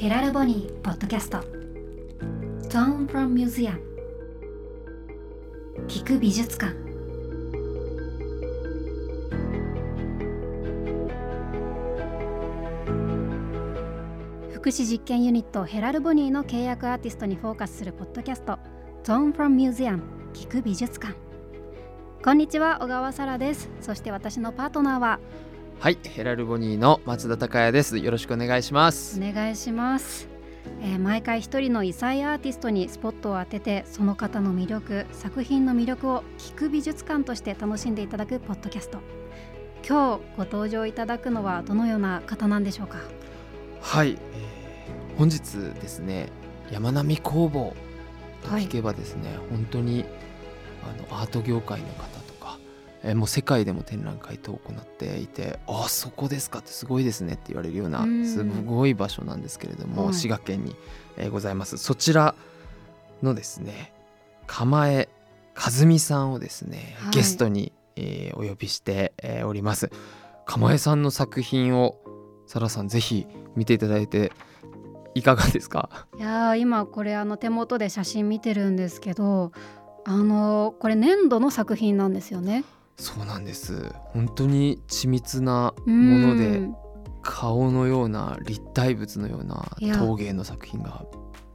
ヘラルボニーポッドキャスト。Tone from Museum 聞く美術館。福祉実験ユニットヘラルボニーの契約アーティストにフォーカスするポッドキャスト。Tone from Museum 聞く美術館。こんにちは小川沙羅です。そして私のパートナーははい、ヘラルボニーの松田孝也です。よろしくお願いします。お願いします、えー毎回一人の異彩アーティストにスポットを当ててその方の魅力作品の魅力を聞く美術館として楽しんでいただくポッドキャスト今日ご登場いただくのはどのような方なんでしょうか？はい、えー本日ですね、山並工房と聞けばですね、本当にあのアート業界の方えーもう世界でも展覧会等を行っていて、あそこですかってすごいですねって言われるようなうん。すごい場所なんですけれども、はい滋賀県に、えーございます。そちらのですね、釜江和美さんをですね、はい。ゲストに、えーお呼びして、えーおります。釜江さんの作品をサラさんぜひ見ていただいていかがですか？いやー今これあの手元で写真見てるんですけどあのーこれ粘土の作品なんですよねそうなんです。本当に緻密なうものでん。顔のような立体物のような陶芸の作品が。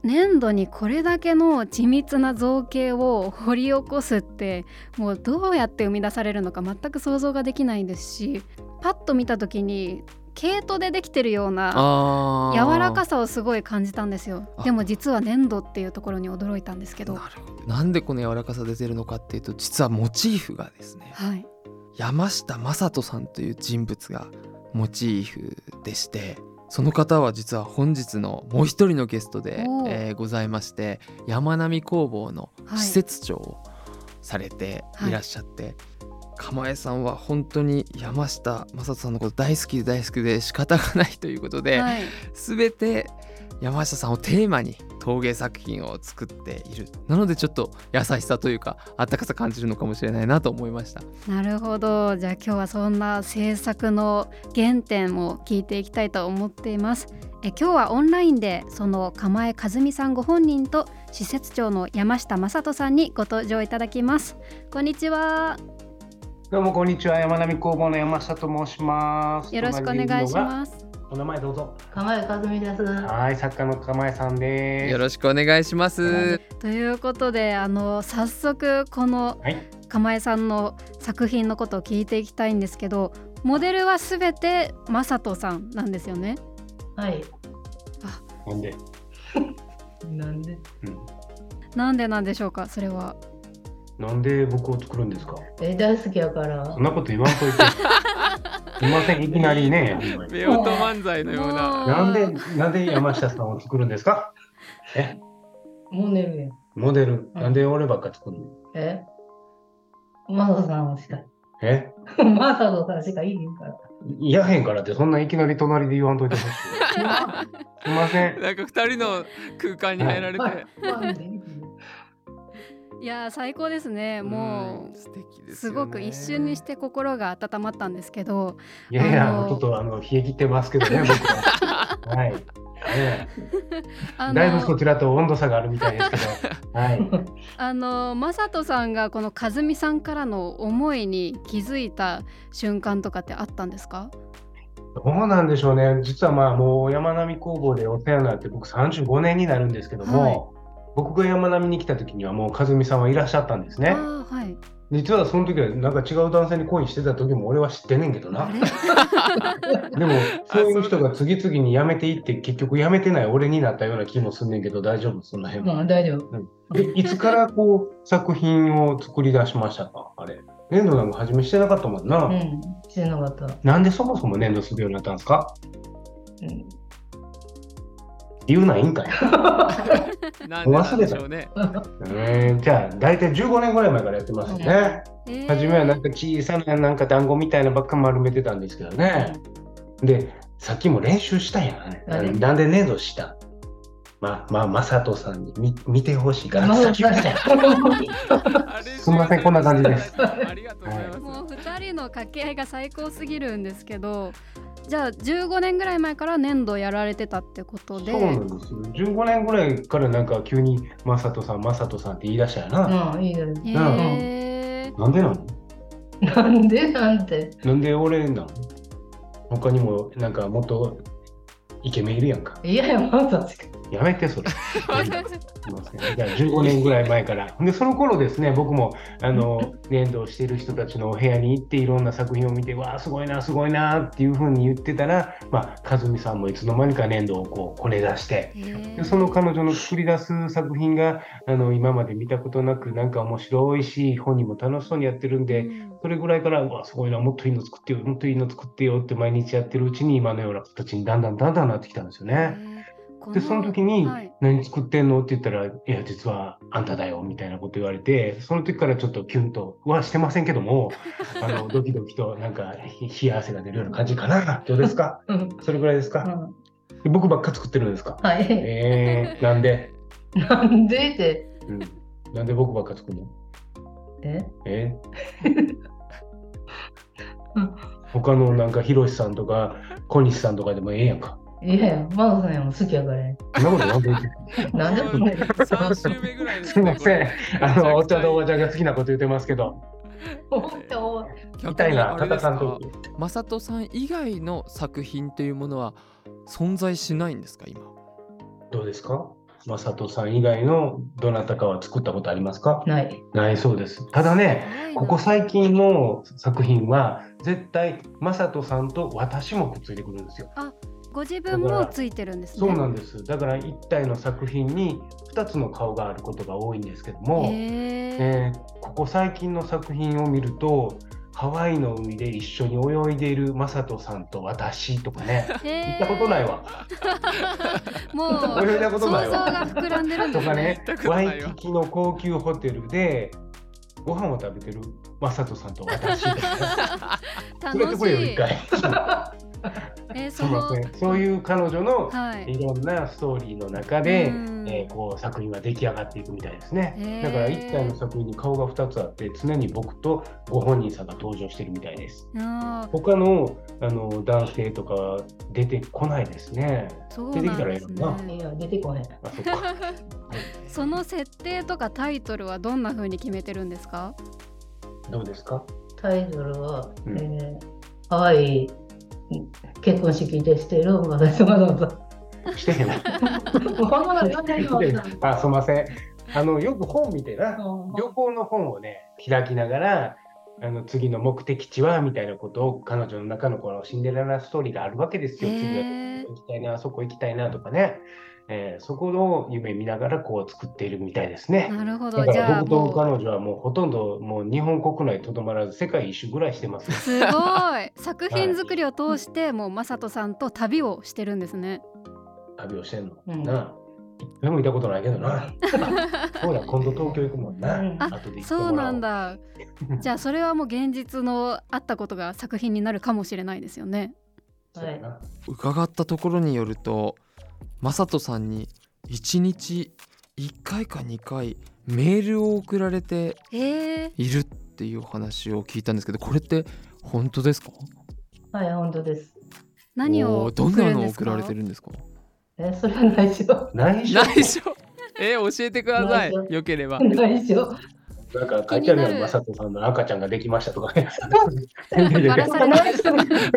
粘土にこれだけの緻密な造形を掘り起こすってもうどうやって生み出されるのか全く想像ができないですしパッと見た時に毛糸でできてるような柔らかさをすごい感じたんですよ。あ。でも実は粘土っていうところに驚いたんですけど。なんでこの柔らかさ出てるのかっていうと実はモチーフがですねはい。山下正人さんという人物がモチーフでしてその方は実は本日のもう一人のゲストで、えーございまして山並工房のはい。施設長をされていらっしゃって、釜江さんは本当に山下正人さんのこと大好きで大好きで仕方がないということで、はい。全て山下さんをテーマに陶芸作品を作っている。なのでちょっと優しさというかあったかさ感じるのかもしれないなと思いました。なるほど。じゃあ今日はそんな制作の原点も聞いていきたいと思っています。え今日はオンラインでその釜江和美さんご本人と施設長の山下正人さんにご登場いただきます。こんにちはどうもこんにちは山並工房の山下と申します。よろしくお願いしす。ますお名前どうぞ。釜江和美です。はい、作家の釜江さんです。よろしくお願いします。ということであの早速このはい、釜江さんの作品のことを聞いていきたいんですけどモデルはすべて正人さんなんですよねはい。なんで、なんで？うん、なんでなんでしょうかそれはなんで僕を作るんですか？え、大好きやからそん。なこと言わんといて。す いません、いきなりね。夫婦漫才のような。なんで、なんで山下さんを作るんですか？え、モデルや。モデル、なんで俺ばっか作るの？え？マサさんしか。え、マサトさんしかいいから。いやへんからって、そんないきなり隣で言わんといてほしい。すいません。なんか二人の空間に入られて、まあまあねいやー最高ですねもうん素敵うですよねすごく一瞬にして心が温まったんですけどいやいや、ちょっとあの冷え切ってますけどね、僕は。はい。ね あだいぶそのちらと温度差があるみたいですけど、はい。あの正人さんがこの和美さんからの思いに気づいた瞬間とかってあったんですか？どうなんでしょうね。実はまあもう山並工房でお世話になって僕35年になるんですけども、僕が山並に来た時にはもう和美さんはいらっしゃったんですね。はい実はその時はなんか違う男性に恋してた時も俺は知ってんねんけどな。でもそういう人が次々に辞めていって結局辞めてない俺になったような気もすんねんけど大丈夫？そんな辺は。まあ大丈夫。でいつからこう作品を作り出しましたか？あれ。粘土なんか初めしてなかったもんな。うん。知らなかった。なんでそもそも粘土するようになったんですか？うん。言うないんかい。なんでなんでしょうね。えーじゃあ大体15年ぐらい前からやってますよね。えー初めはなんか小さななんか団子みたいなばっか丸めてたんですけどね。で、さっきも練習したや何ん。なんで粘土した？まあ、まあ、まさとさんに見見てほしいから、すみませんこんな感じですありがとうございます。もう二人の掛け合いが最高すぎるんですけどじゃあ15年ぐらい前から粘土やられてたってことでそうなんですよ。15年ぐらいからなんか急に「マサトさんマサトさん」って言い出したよな。うん、いいよ。へーなんでなのなんでなんて。なんで俺なの他にもなんかもっとイケメンいるやんか。いやいや、まさしか。やめてそれ。じゃあ15年ぐらい前から。で、その頃ですね、僕もあの 粘土をしている人たちのお部屋に行っていろんな作品を見て、わあ、すごいな、すごいなっていうふうに言ってたら、まあ、和美さんもいつの間にか粘土をこうこね出して、でその彼女の作り出す作品があの今まで見たことなく、なんか面白いし、本人も楽しそうにやってるんで、うんそれぐらいから、うわ、すごいな、もっといいの作ってよ、もっといいの作ってよって毎日やってるうちに、今のような形にだんだんだんだんなってきたんですよね。で、その時にはい、何作ってんの？って言ったら、いや、実はあんただよ、みたいなこと言われて、その時からちょっとキュンとはしてませんけども、あの、ドキドキと、なんか、ひ冷や汗が出るような感じかな。どうですか？うん。それぐらいですか、うん。で僕ばっか作ってるんですか？はい。えー、なんで、なんで？って。うん、なんで僕ばっか作るの？え？え？うん。他のなんか、ヒロシさんとか、小西さんとかでもええやんか。いやいや、マドさんやも好きやからね。そんなことなんで？言ってなんでもね。3週目ぐらいですすいません。あの、お茶とおばゃちゃんが好きなこと言ってますけど、本当痛いな、戦んとき。マサトさん以外の作品というものは存在しないんですか今？どうですか？マサトさん以外のどなたかは作ったことありますか？ない。ないそうです。ただね、ここ最近の作品は絶対マサトさんと私もくっついてくるんですよ。ご自分もついてるんですね。そうなんです。だから一体の作品に2つの顔があることが多いんですけども、えーここ最近の作品を見ると、ハワイの海で一緒に泳いでいるマサトさんと私とかね、行ったことないわ。もう泳いだことないわ想像が膨らんでるんですね。とかねワイキキの高級ホテルでご飯を食べてるマサトさんと私とかね、連れて楽くれよ、しい。一回。えー すそのみません。そういう彼女のはい。いろんなストーリーの中で、うんえーこう作品が出来上がっていくみたいですね。へーだから一体の作品に顔が2つあって常に僕とご本人さんが登場してるみたいです。他のあの男性とかは出てこないですね。そう出てきたらいいのになね。いや、出てこへん。あそっか。その設定とかタイトルはどんな風に決めてるんですか？どうですか？タイトルは、うんえー、ハワイ結婚式でしている私とマドさん。してへんわ。あ、すみません。あの、よく本見てな、旅行の本をね、開きながら、あの次の目的地はみたいなことを彼女の中のこのシンデレラストーリーがあるわけですよ。次は行きたいな、あそこ行きたいなとかね。えーそこの夢見ながらこう作っているみたいですね。なるほど。だかじゃあら僕とも彼女はもうほとんどもう日本国内とどまらず世界一周ぐらいしてますう。すごい作品作りを通してもうマサトさんと旅をしてるんですね。旅をしてんの？うんなあ。一回も行ったことないけどな。そうだ、今度東京行くもんな。後でそうなんだ。じゃあそれはもう現実のあったことが作品になるかもしれないですよね。伺ったところによるとマサトさんに1日1回か2回メールを送られてえー、いるっていうお話を聞いたんですけどこれって本当ですか？はい、本当です。何をどんなの送られてるんですか？え、それは内緒。内緒。内緒。えー教えてください。内緒。よければ。内緒。なんか書いてあるやん、まさとさんの赤ちゃんができましたとか。ね。バラされない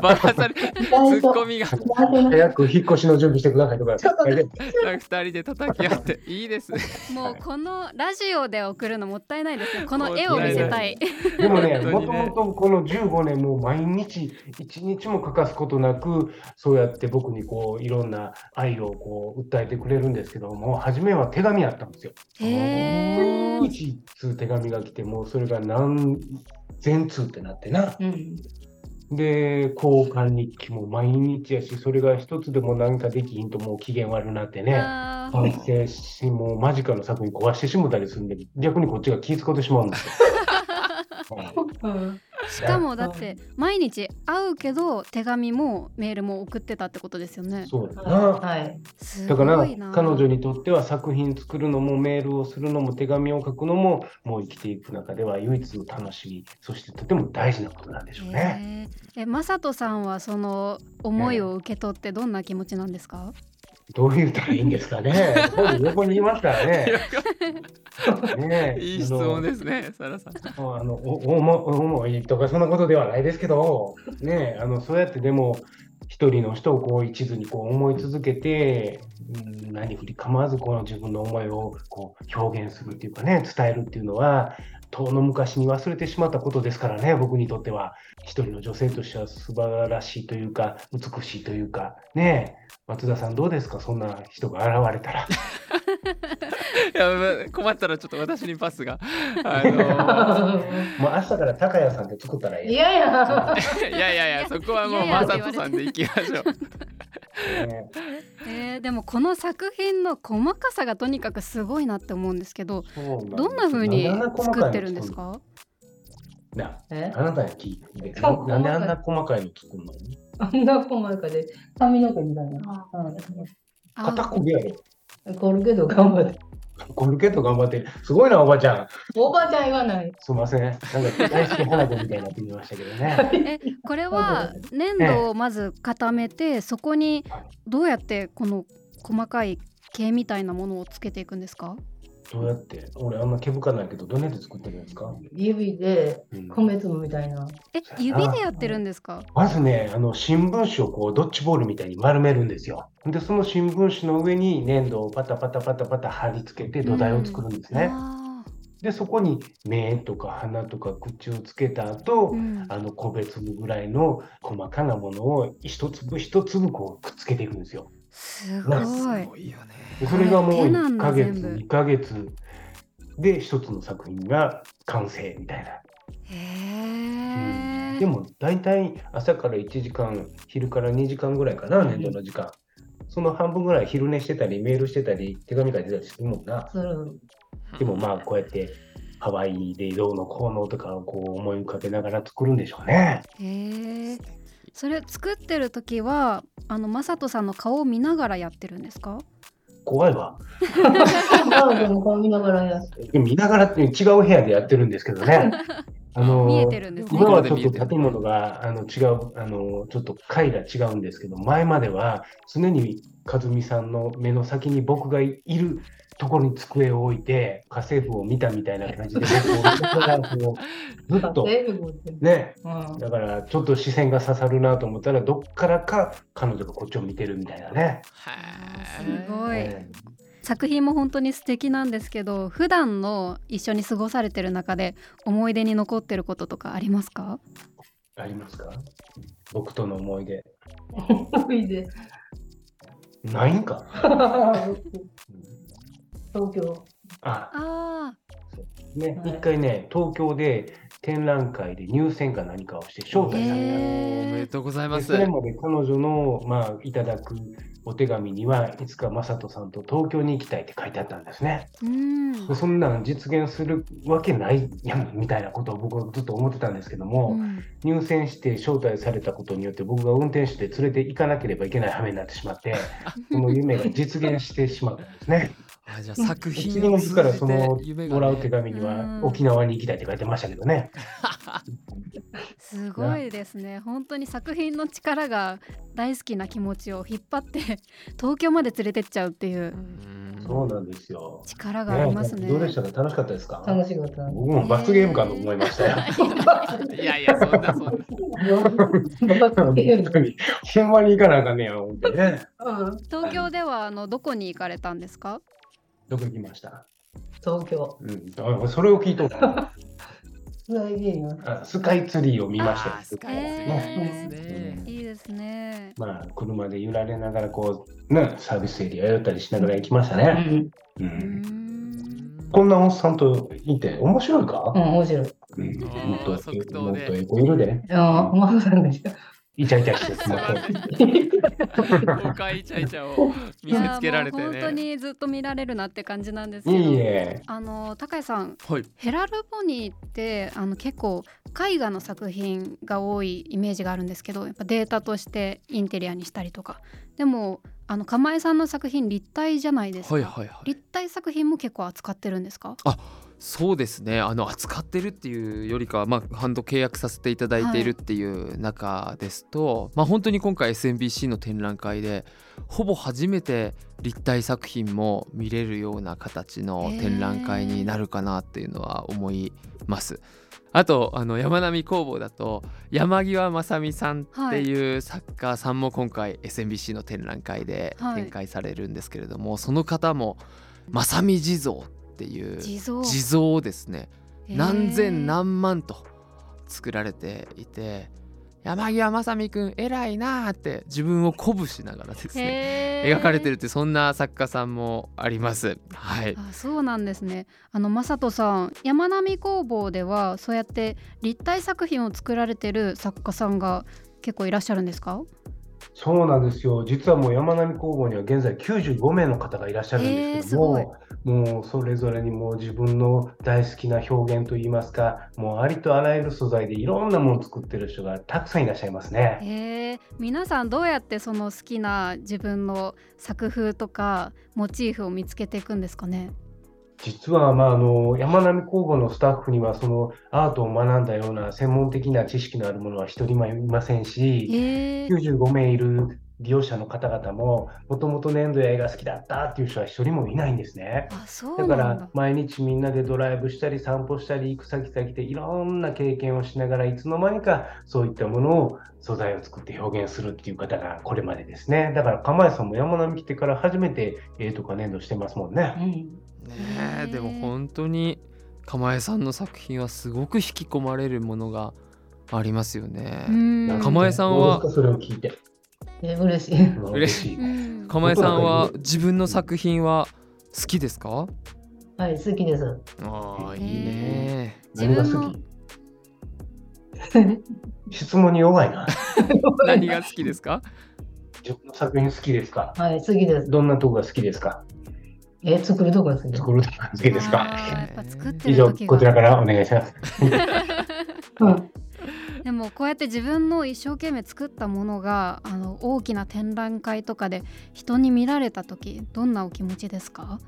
バラされ。ツッコミが早く引っ越しの準備してくださいとか。書いて2人で叩き合って。いいですね。もうこのラジオで送るのもったいないですね。この絵を見せたい。でもね、もともとこの15年も毎日一日も欠かすことなく、そうやって僕にこういろんな愛をこう訴えてくれるんですけども、初めは手紙やったんですよ。へー。通手紙が来て、もうそれが何千通ってなってな。うん。で、交換日記も毎日やし、それが一つでも何かできひんともう機嫌悪くなってね。反省し、もう間近の作品壊してしもたりするんで、逆にこっちが気遣ってしまうんですよ。しかもだって毎日会うけど手紙もメールも送ってたってことですよね。そうだな。はい。すだから。彼女にとっては作品作るのもメールをするのも手紙を書くのももう生きていく中では唯一の楽しみそしてとても大事なことなんでしょうね。へええ、まさとさんはその思いを受け取ってどんな気持ちなんですか？どう言ったらいいんですかね。本横にいますからね。ね えいい質問ですね、サラさん。あのおおも重いとかそんなことではないですけど、ねえあのそうやってでも一人の人をこう一途にこう思い続けて、うん、何振り構わずこの自分の思いをこう表現するっていうかね伝えるっていうのは遠の昔に忘れてしまったことですからね僕にとっては一人の女性としては素晴らしいというか美しいというかねえ松田さんどうですか？そんな人が現れたら。困ったらちょっと私にパスが。あの もう明日から高谷さんで作ったらいいいやいや。ー いやいやいや、そこはもいうやいやマサトさんでいきましょう。ね えー、でもこの作品の細かさがとにかくすごいなって思うんですけど、そうなんですどんな風になんであんな細かいの作ってるんですか？なえ？あなたに聞いてなんであんな細かいの作るの？あんな細かで髪の毛みたいな。あ肩こびやろ。うん。こるけど頑張って。コルケット頑張ってる。すごいな、おばちゃん。おばちゃん言わない。すいません。なんか大好き花子みたいになってきましたけどね。えこれは粘土をまず固めてそこにどうやってこの細かい毛みたいなものをつけていくんですか？どうやって俺あんま毛深ないけど、どうやって作ってるんですか、指でうん米粒みたいな。え指でやってるんですか？まずね、あの新聞紙をこうドッジボールみたいに丸めるんですよ。で、その新聞紙の上に粘土をパタパタパタパタ貼り付けて土台を作るんですね。あで、そこに目とか鼻とか口をつけた後、ーうんあの個別ぐらいの細かなものを一粒一粒こうくっつけていくんですよ。すごい。ごいよね。でそれがもう手なん1ヶ月、だ全部2ヶ月で一つの作品が完成みたいな。へえ。でも大体朝から1時間、昼から2時間ぐらいかな、年度の時間。その半分ぐらい昼寝してたり、メールしてたり、手紙書いてたりするもんな。でもまあこうやってハワイでどうのこうのとかをこう思い浮かべながら作るんでしょうね。へえ。それ作ってる時はあのマサトさんの顔を見ながらやってるんですか？怖いわ。見ながらやって。見ながらって違う部屋でやってるんですけどね。あの見えてるんですね今はちょっと建物があの違う、あのちょっと階が違うんですけど、前までは常に和美さんの目の先に僕がいるところに机を置いて、家政婦を見たみたいな感じで、ずっと。ね、うん。だからちょっと視線が刺さるなと思ったら、どっからか彼女がこっちを見てるみたいなね。すはごい。え作品も本当に素敵なんですけど普段の一緒に過ごされてる中で思い出に残ってることとかありますか？ありますか？僕との思い出。思い出。ないんか？東京。ああね、はい一回ね、東京で展覧会で入選か何かをして招待されたおめでとうございま。ですそれまで彼女の、まあ、いただくお手紙にはいつか雅人さんと東京に行きたいって書いてあったんですね。ーうんでそんなん実現するわけないやんみたいなことを僕はずっと思ってたんですけども、うん入選して招待されたことによって僕が運転手で連れて行かなければいけない羽目になってしまって、その夢が実現してしまったんですね。あじゃあ作品次の日からそのを通じて夢がねもらう手紙にうんは沖縄に行きたいって書いてましたけどね。すごいですね本当に作品の力が大好きな気持ちを引っ張って東京まで連れてっちゃうっていううんそうなんですよ。力がありますねどうでした？か楽しかったですか？楽しかった。僕も罰ゲームかと思いましたよ。いやいやそんなそんな。本当に。ほんまに行かなあかんねや、思ってね。うん東京ではあのどこに行かれたんですか？どこ行きました東京。うん、あそれを聞いとスカイゲーム。なあスカイツリーを見ましたスカイツリーですね。いいですねまあ、車で揺られながら、こう、ね、サービスエリア寄ったりしながら行きましたうね。ん。う。うんんこんなおっさんといて面白いか？うん、面白い。うんもっと、もっとエコいるで。ああ、ママさんでした。イチャイチャしてスマホ。公開イチャイチャを見せつけられていやもう本当ね。にずっと見られるなって感じなんですけどいいえ。あの高谷さんはい。ヘラルボニーってあの結構絵画の作品が多いイメージがあるんですけどやっぱデータとしてインテリアにしたりとかでもあの釜江さんの作品立体じゃないですか、はいはいはい。立体作品も結構扱ってるんですか？そうですね。あの扱ってるっていうよりかは、まあ、ハンド契約させていただいているっていう中ですと、まあ、本当に今回 SMBC の展覧会でほぼ初めて立体作品も見れるような形の展覧会になるかなっていうのは思います。あとあの山並工房だと山際正美さんってい。う作家さんも今回 SMBC の展覧会ではい。展開されるんですけれども、その方も正美地蔵っていう地蔵。をですね。何千何万と作られていて山際正美くん偉いなーって自分を鼓舞しながらですね描かれてるってそんな作家さんもあります。はい、あそうなんですね。あの正人さん山並工房ではそうやって立体作品を作られてる作家さんが結構いらっしゃるんですか？そうなんですよ。実はもう山並工房には現在95名の方がいらっしゃるんですけども、もうそれぞれにもう自分の大好きな表現といいますか、もうありとあらゆる素材でいろんなものを作ってる人がたくさんいらっしゃいますね。へえ皆さんどうやってその好きな自分の作風とかモチーフを見つけていくんですかね？実は、まあ、あの山並工房のスタッフにはそのアートを学んだような専門的な知識のある者は一人もいませんし、へえ95名いる利用者の方々も、もともと粘土や絵が好きだったっていう人は一人もいないんですね。あそうだから毎日みんなでドライブしたり散歩したり行く先々でいろんな経験をしながらいつの間にかそういったものを素材を作って表現するっていう方がこれまでですね。だから釜井さんも山並来てから初めて絵とか粘土してますもんね。うんねでも本当に釜江さんの作品はすごく引き込まれるものがありますよね。うん釜江さんはそれを聞いて。え嬉しい。嬉しいうん釜江さんは自分の作品は好きですか？はい、好きです。ああいいへね。何が好き？質問に弱いな。何が好きですか？自分の作品好きですか？はい、好きです。どんなとこが好きですか？え、作るとこが好きです。作るとこが好きですか？以上、こちらがからお願いします。う んでもこうやって自分の一生懸命作ったものがあの大きな展覧会とかで人に見られた時どんなお気持ちですか？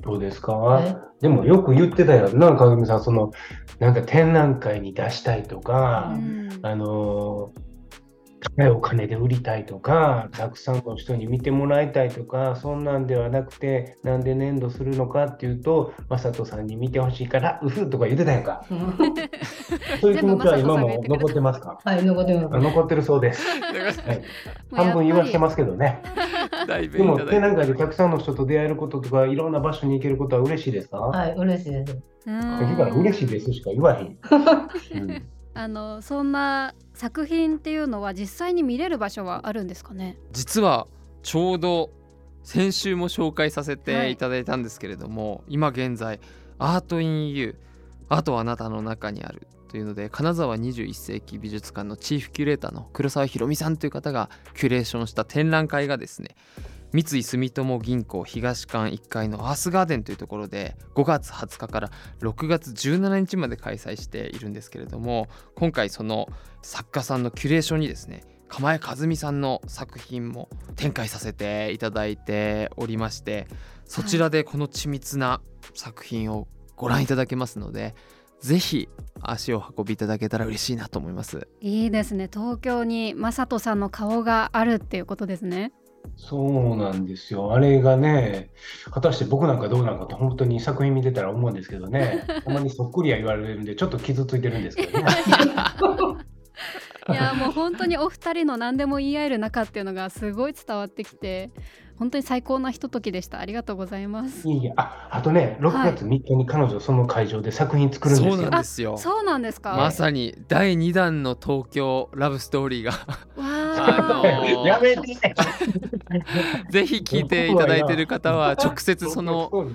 どうですか？え？でもよく言ってたよ。なんか、かぐみさん、その、なんか展覧会に出したいとかう、ん。あのー高いお金で売りたいとか、たくさんの人に見てもらいたいとか、そんなんではなくて、なんで粘土するのかっていうと、まさとさんに見てほしいから、うふとか言ってたやんか。そういう気持ちは今も残ってますか？はい、残ってます。あ残ってるそうです。はい、半分言わせてますけどね。だいぶでも、いただいて展覧会でたくさんの人と出会えることとか、いろんな場所に行けることは嬉しいですか、はい、嬉しいです。うんだから嬉しいですしか言わへん。うんあのそんな作品っていうのは実際に見れる場所はあるんですかね？実はちょうど先週も紹介させてい。ただいたんですけれども、今現在アートインユーアートはあなたの中にあるというので金沢21世紀美術館のチーフキュレーターの黒沢博美さんという方がキュレーションした展覧会がですね三井住友銀行東館1階のアースガーデンというところで5月20日から6月17日まで開催しているんですけれども今回その作家さんのキュレーションにですね釜江和美さんの作品も展開させていただいておりましてそちらでこの緻密な作品をご覧いただけますので、ぜひ足を運びいただけたら嬉しいなと思います。いいですね東京に正人さんの顔があるっていうことですねそうなんですよ。あれがね、果たして僕なんかどうなんかと本当に作品見てたら思うんですけどね、たまにそっくりや言われるんで、ちょっと傷ついてるんですけどね。いやもう本当にお二人の何でも言い合える仲っていうのがすごい伝わってきて本当に最高なひとときでした。ありがとうございます。いいや、あ、あとね、6月3日に彼女その会場で作品作るんですよ。そうなん。ですよ。そうなんですか。まさに第2弾の東京ラブストーリーが。わあ。のー やめて。ぜひ聞いていただいている方は 直接その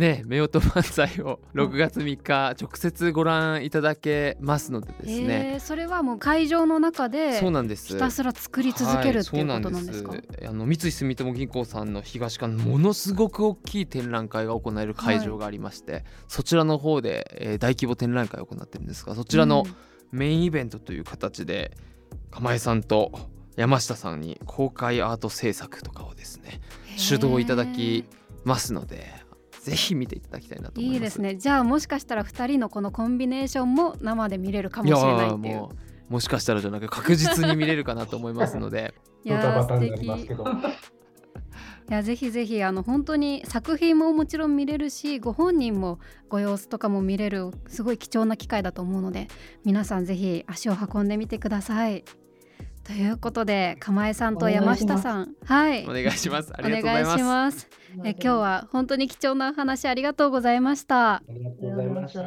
ね夫婦漫才を6月3日直接ご覧いただけますのでですね、えーそれはもう会場の中でそうなんです。ひたすら作り続けるっていうことなんですか、あの三井住友銀行さんの東館ものすごく大きい展覧会が行える会場がありまして、そちらの方で、えー大規模展覧会を行ってるんですがそちらのメインイベントという形で釜江さんと山下さんに公開アート制作とかをですね主導いただきますのでぜひ見ていただきたいなと思います。いいですね。じゃあもしかしたら2人のこのコンビネーションも生で見れるかもしれないっていう。もうもしかしたらじゃなく確実に見れるかなと思いますので。ド いや素敵。いやぜひぜひあの本当に作品ももちろん見れるしご本人もご様子とかも見れるすごい貴重な機会だと思うので皆さんぜひ足を運んでみてください。ということで釜江さんと山下さん。はい。お願いします。あおりがとうございます。願いします。え今日は本当に貴重なお話ありがとうございました。ありがとうございました。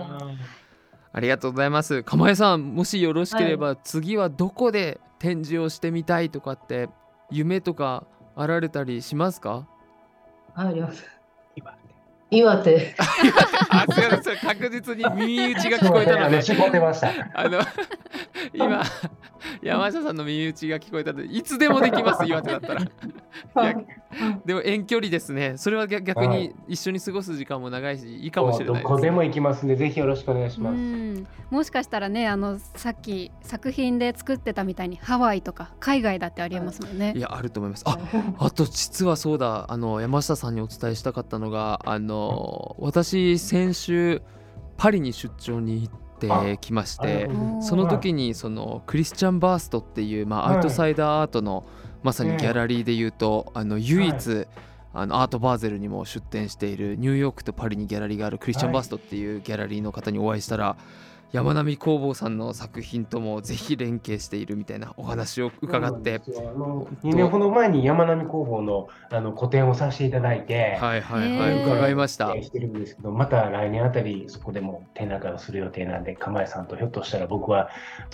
ありがとうございます。釜江さんもしよろしければ、次はどこで展示をしてみたいとかって夢とかあられたりしますか？はい、あります。今岩手。あすいません。確実に耳打ちが聞こえたので。絞ってました。あの今 山下さんの耳打ちが聞こえたのでいつでもできます岩手だったら。やでも遠距離ですね。それは逆逆にはい。一緒に過ごす時間も長いしいいかもしれないどこでも行きますんで、ぜひよろしくお願いしうます。ん。もしかしたらねあのさっき作品で作ってたみたいにハワイとか海外だってありえますもんね。いやあると思います。ああと実はそうだあの山下さんにお伝えしたかったのがあの私先週パリに出張に行ってきましてその時にそのクリスチャン・バーストっていう、まあ、はい。アウトサイダーアートのまさにギャラリーでいうと、あの唯一、あのアートバーゼルにも出展しているニューヨークとパリにギャラリーがあるクリスチャン・はいバーストっていうギャラリーの方にお会いしたら、山並工房さんの作品ともぜひ連携しているみたいなお話を伺ってそうなんですよあの2年ほど前に山並工房のあの個展をさせていただいて、はいはいはい、伺いました。してるんですけど、また来年あたりそこでも展覧会をする予定なんで、釜江さんとひょっとしたら僕は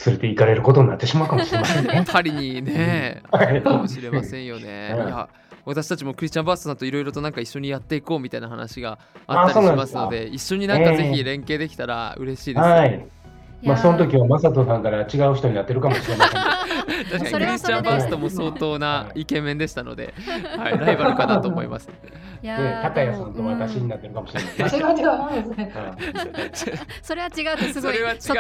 連れて行かれることになってしまうかもしれませんね。パリにね、はいかもしれませんよね。うんいや私たちもクリスチャン・バーストさんといろいろとなんか一緒にやっていこうみたいな話があったりしますので一緒になんかぜひ連携できたら嬉しいです、はい。まあ、その時はは正人さんから違う人になってるかもしれません。確かにそれはそれでクリスチャン・バーストも相当なイケメンでしたので、はい、ライバルかなと思います。いや高谷さんと私になってるかもしれない。それは違うってすごいそれは違うち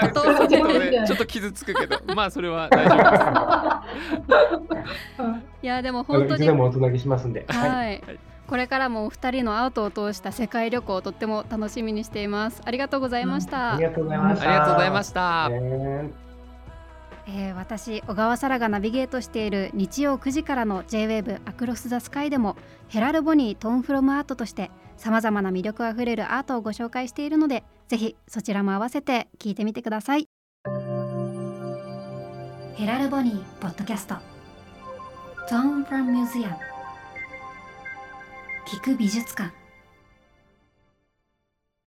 ょっと傷つくけどまあそれは大丈夫です。いやでも本当にいつでもおつなぎしますんで。はい。はい、これからもお二人のアートを通した世界旅行をとっても楽しみにしていますありがとうございました、ありがとうございました。ありがとうございました。えー私小川沙羅がナビゲートしている日曜9時からの J-WAVE アクロス・ザ・スカイでもヘラル・ボニー・トーン・フロム・アートとしてさまざまな魅力あふれるアートをご紹介しているのでぜひそちらも合わせて聞いてみてください。ヘラル・ボニーポッドキャスト。Tone from Museum 聞く美術館。